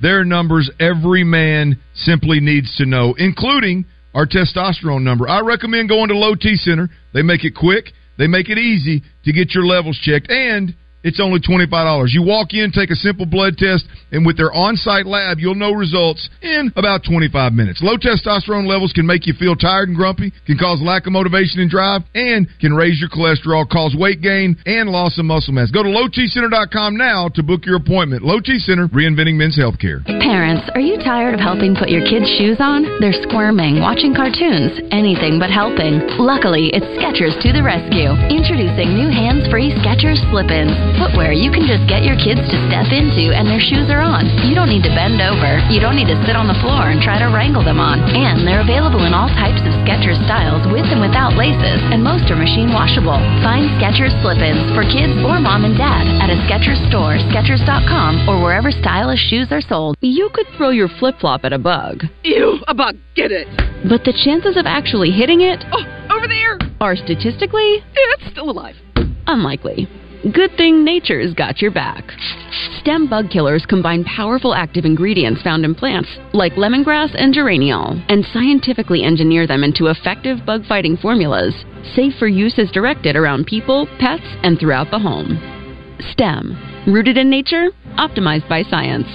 there are numbers every man simply needs to know, including our testosterone number. I recommend going to Low T Center. They make it quick, they make it easy to get your levels checked, and it's only $25. You walk in, take a simple blood test, and with their on site lab, you'll know results in about 25 minutes. Low testosterone levels can make you feel tired and grumpy, can cause lack of motivation and drive, and can raise your cholesterol, cause weight gain, and loss of muscle mass. Go to lowtcenter.com now to book your appointment. Low T Center, reinventing men's healthcare. Parents, are you tired of helping put your kids' shoes on? They're squirming, watching cartoons, anything but helping. Luckily, it's Skechers to the rescue. Introducing new hands-free Skechers slip-ins. Footwear you can just get your kids to step into and their shoes are on. You don't need to bend over. You don't need to sit on the floor and try to wrangle them on. And they're available in all types of Skechers styles with and without laces, and most are machine washable. Find Skechers slip-ins for kids or mom and dad at a Skechers store, Skechers.com, or wherever stylish shoes are sold. You could throw your flip-flop at a bug. Ew, a bug, get it. But the chances of actually hitting it Oh, over there. are statistically It's still alive. unlikely. Good thing nature's got your back. Stem bug killers combine powerful active ingredients found in plants, like lemongrass and geraniol, and scientifically engineer them into effective bug fighting formulas, safe for use as directed around people, pets, and throughout the home. STEM, rooted in nature, optimized by science.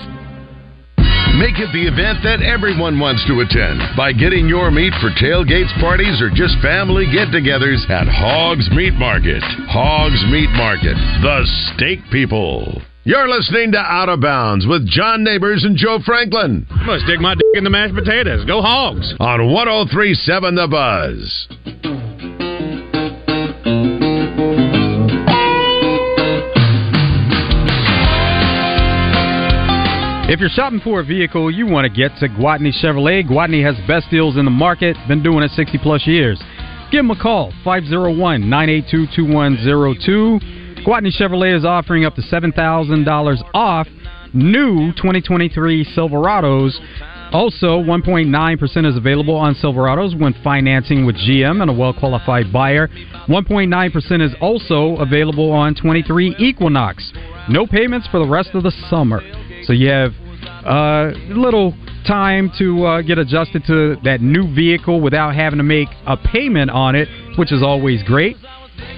Make it the event that everyone wants to attend by getting your meat for tailgates, parties, or just family get togethers at Hogs Meat Market. Hogs Meat Market, the steak people. You're listening to Out of Bounds with John Neighbors and Joe Franklin I'm gonna stick my dick in the mashed potatoes. Go hogs. on 1037 The Buzz. If you're shopping for a vehicle, you want to get to Gwatney Chevrolet. Gwatney has the best deals in the market, been doing it 60 plus years. Give them a call, 501 982 2102. Gwatney Chevrolet is offering up to $7,000 off new 2023 Silverados. Also, 1.9% is available on Silverados when financing with GM and a well qualified buyer. 1.9% is also available on 23 Equinox. No payments for the rest of the summer. So you have uh, little time to uh, get adjusted to that new vehicle without having to make a payment on it, which is always great.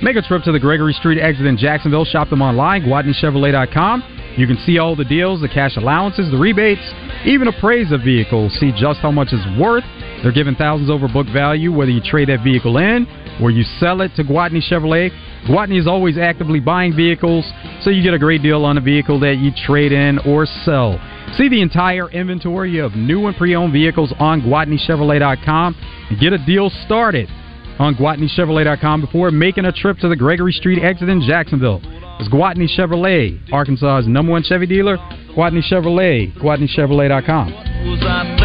Make a trip to the Gregory Street exit in Jacksonville. Shop them online, GwatneyChevrolet.com. You can see all the deals, the cash allowances, the rebates, even appraise a vehicle. See just how much it's worth They're giving thousands over book value whether you trade that vehicle in or you sell it to Gwatney Chevrolet. Gwatney is always actively buying vehicles, so you get a great deal on a vehicle that you trade in or sell. See the entire inventory of new and pre-owned vehicles on GwatneyChevrolet.com and get a deal started on GwatneyChevrolet.com before making a trip to the Gregory Street exit in Jacksonville. It's Gwatney Chevrolet, Arkansas's number one Chevy dealer. Gwatney Chevrolet, GwatneyChevrolet.com.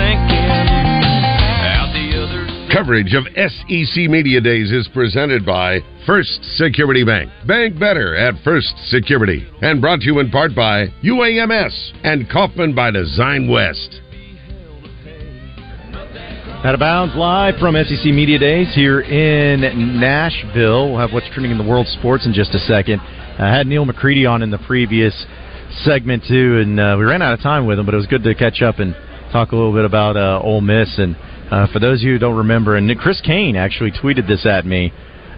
Coverage of SEC Media Days is presented by First Security Bank. Bank better at First Security. And brought to you in part by UAMS and Kaufman by Design West. Out of bounds live from SEC Media Days here in Nashville. We'll have what's trending in the world sports in just a second. I had Neal McCready on in the previous segment too, and uh, we ran out of time with him, but it was good to catch up and talk a little bit about uh, Ole Miss. And uh, for those of you who don't remember, and Chris Kane actually tweeted this at me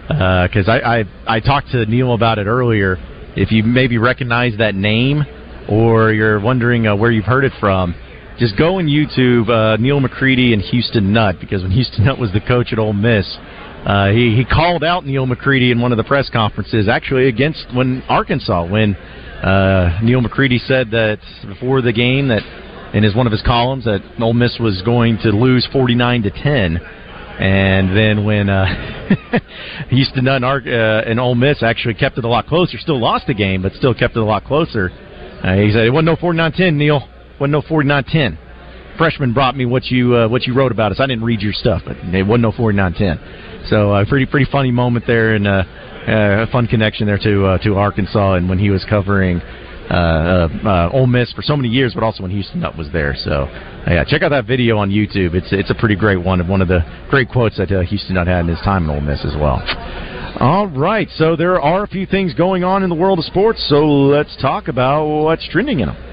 because I, I I talked to Neal about it earlier. If you maybe recognize that name, or you're wondering uh, where you've heard it from, just go on YouTube, uh, Neal McCready and Houston Nutt, because when Houston Nutt was the coach at Ole Miss, uh, he he called out Neal McCready in one of the press conferences, actually against when Arkansas, when uh, Neal McCready said that before the game that in his one of his columns that Ole Miss was going to lose forty nine to ten. And then when uh, Houston and, uh, and Ole Miss actually kept it a lot closer, still lost the game, but still kept it a lot closer. Uh, he said it wasn't no 49-10, Neal. Wasn't no 49-10. Freshman brought me what you uh, what you wrote about us. I didn't read your stuff, but it wasn't no 49-10. So uh, pretty pretty funny moment there, and uh, uh, a fun connection there to uh, to Arkansas, and when he was covering uh, uh, uh, Ole Miss for so many years, but also when Houston Nutt was there. So uh, yeah, check out that video on YouTube. It's it's a pretty great one of one of the great quotes that uh, Houston Nutt had in his time in Ole Miss as well. All right, so there are a few things going on in the world of sports. So let's talk about what's trending in them.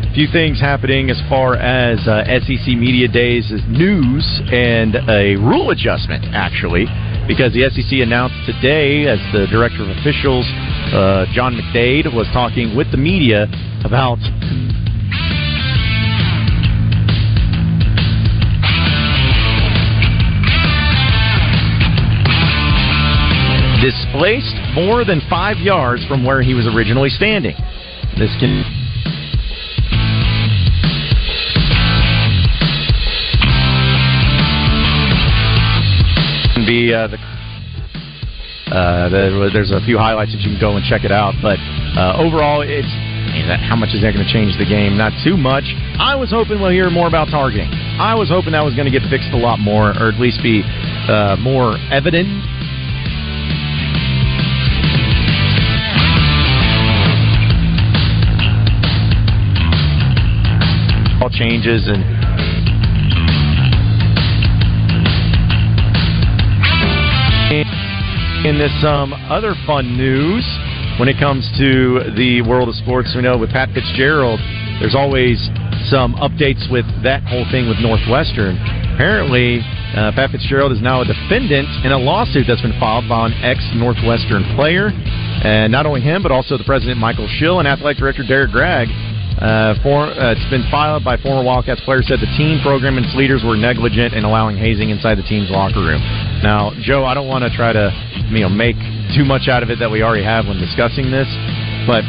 Few things happening as far as uh, SEC Media Days news and a rule adjustment, actually, because the SEC announced today, as the director of officials, uh, John McDaid, was talking with the media about displaced more than five yards from where he was originally standing. This can be uh, the, uh, the, there's a few highlights that you can go and check it out. But uh, overall, it's that- how much is that going to change the game? Not too much. I was hoping we'll hear more about targeting. I was hoping that was going to get fixed a lot more, or at least be uh, more evident. All changes and in this um, other fun news when it comes to the world of sports. We know with Pat Fitzgerald, there's always some updates with that whole thing with Northwestern. Apparently, uh, Pat Fitzgerald is now a defendant in a lawsuit that's been filed by an ex Northwestern player. And not only him, but also the president, Michael Schill, and athletic director, Derrick Gragg. Uh, for, uh, it's been filed by former Wildcats player said the team program and its leaders were negligent in allowing hazing inside the team's locker room. Now, Joe, I don't want to try to you know make too much out of it that we already have when discussing this, but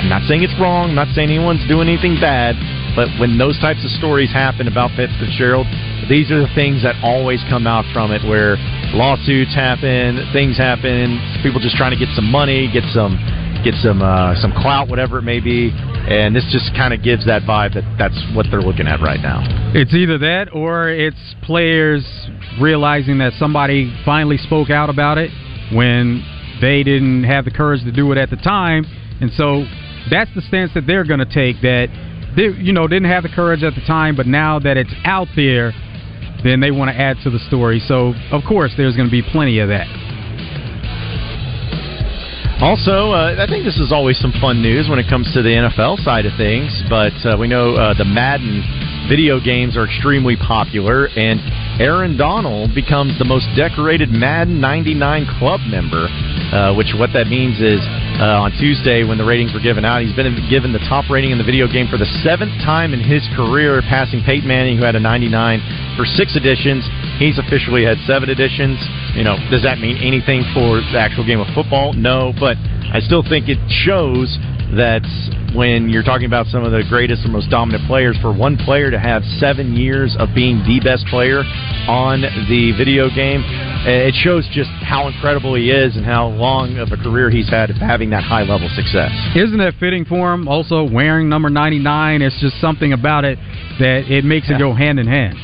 I'm not saying it's wrong. Not saying anyone's doing anything bad. But when those types of stories happen about Fitz Fitzgerald, these are the things that always come out from it, where lawsuits happen, things happen, people just trying to get some money, get some get some uh, some clout, whatever it may be, and this just kind of gives that vibe that that's what they're looking at right now. It's either that or it's players realizing that somebody finally spoke out about it when they didn't have the courage to do it at the time, and so that's the stance that they're going to take. That they, you know, didn't have the courage at the time, but now that it's out there, then they want to add to the story. So, of course, there's going to be plenty of that. Also, uh, I think this is always some fun news when it comes to the NFL side of things, but uh, we know uh, the Madden video games are extremely popular, and Aaron Donald becomes the most decorated Madden 99 club member, uh, which what that means is uh, on Tuesday when the ratings were given out, he's been given the top rating in the video game for the seventh time in his career, passing Peyton Manning, who had a 99 for six editions. He's officially had seven editions. You know, does that mean anything for the actual game of football? No, but I still think it shows that when you're talking about some of the greatest and most dominant players, for one player to have seven years of being the best player on the video game, eh, it shows just how incredible he is and how long of a career he's had of having that high level success. Isn't that fitting for him? Also, wearing number 99, it's just something about it that it makes it go hand in hand.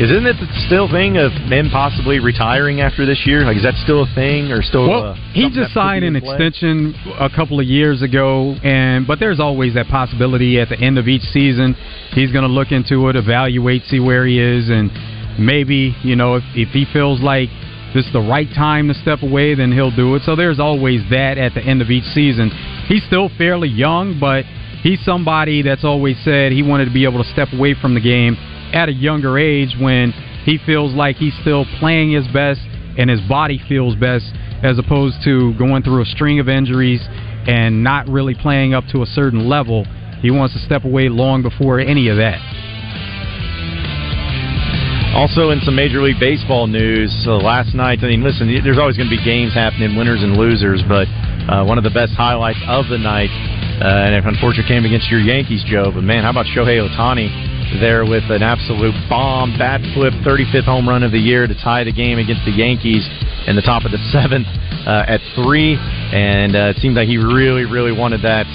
Isn't it the still thing of men possibly retiring after this year? Like, is that still a thing or still? Well, uh, he just signed an play? extension a couple of years ago, and but there's always that possibility at the end of each season he's going to look into it, evaluate, see where he is, and maybe you know if if he feels like this is the right time to step away, then he'll do it. So there's always that at the end of each season. He's still fairly young, but he's somebody that's always said he wanted to be able to step away from the game at a younger age when he feels like he's still playing his best and his body feels best as opposed to going through a string of injuries and not really playing up to a certain level. He wants to step away long before any of that. Also, in some Major League Baseball news, uh, last night, I mean, listen, there's always going to be games happening, winners and losers, but uh, one of the best highlights of the night, uh, and if unfortunately came against your Yankees, Joe, but man, how about Shohei Ohtani there with an absolute bomb, bat flip, 35th home run of the year to tie the game against the Yankees in the top of the seventh uh, at three, and uh, it seemed like he really, really wanted that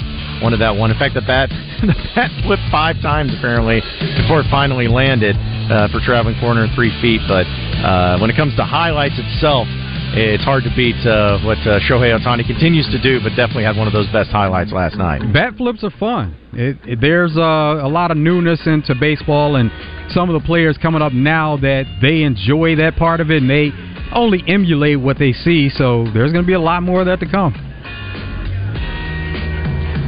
wanted that one. In fact, the bat the bat flipped five times apparently before it finally landed uh, for traveling 403 feet. But uh, when it comes to highlights itself, it's hard to beat uh, what uh, Shohei Ohtani continues to do. But definitely had one of those best highlights last night. Bat flips are fun. It, it, there's uh, a lot of newness into baseball, and some of the players coming up now that they enjoy that part of it, and they only emulate what they see. So there's going to be a lot more of that to come.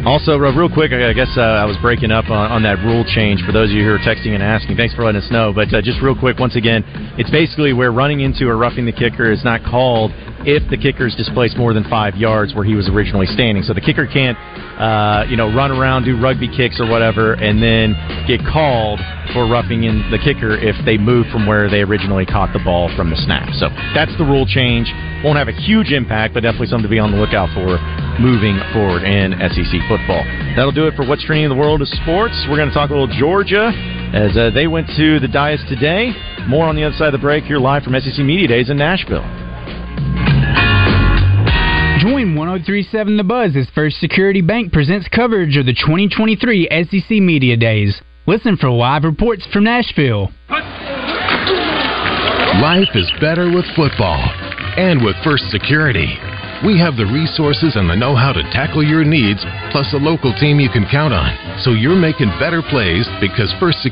Also, real quick, I guess uh, I was breaking up on, on that rule change for those of you who are texting and asking. Thanks for letting us know. But uh, just real quick, once again, it's basically where running into or roughing the kicker is not called if the kicker is displaced more than five yards where he was originally standing. So the kicker can't, uh, you know, run around, do rugby kicks or whatever, and then get called for roughing in the kicker if they move from where they originally caught the ball from the snap. So that's the rule change. Won't have a huge impact, but definitely something to be on the lookout for moving forward in SEC football. That'll do it for what's trending in the world of sports. We're going to talk a little Georgia as uh, they went to the Dias today. More on the other side of the break here live from SEC Media Days in Nashville. Join 1037 The Buzz as First Security Bank presents coverage of the 2023 SEC Media Days. Listen for live reports from Nashville. Life is better with football and with First Security. We have the resources and the know how to tackle your needs, plus a local team you can count on. So you're making better plays because First Security.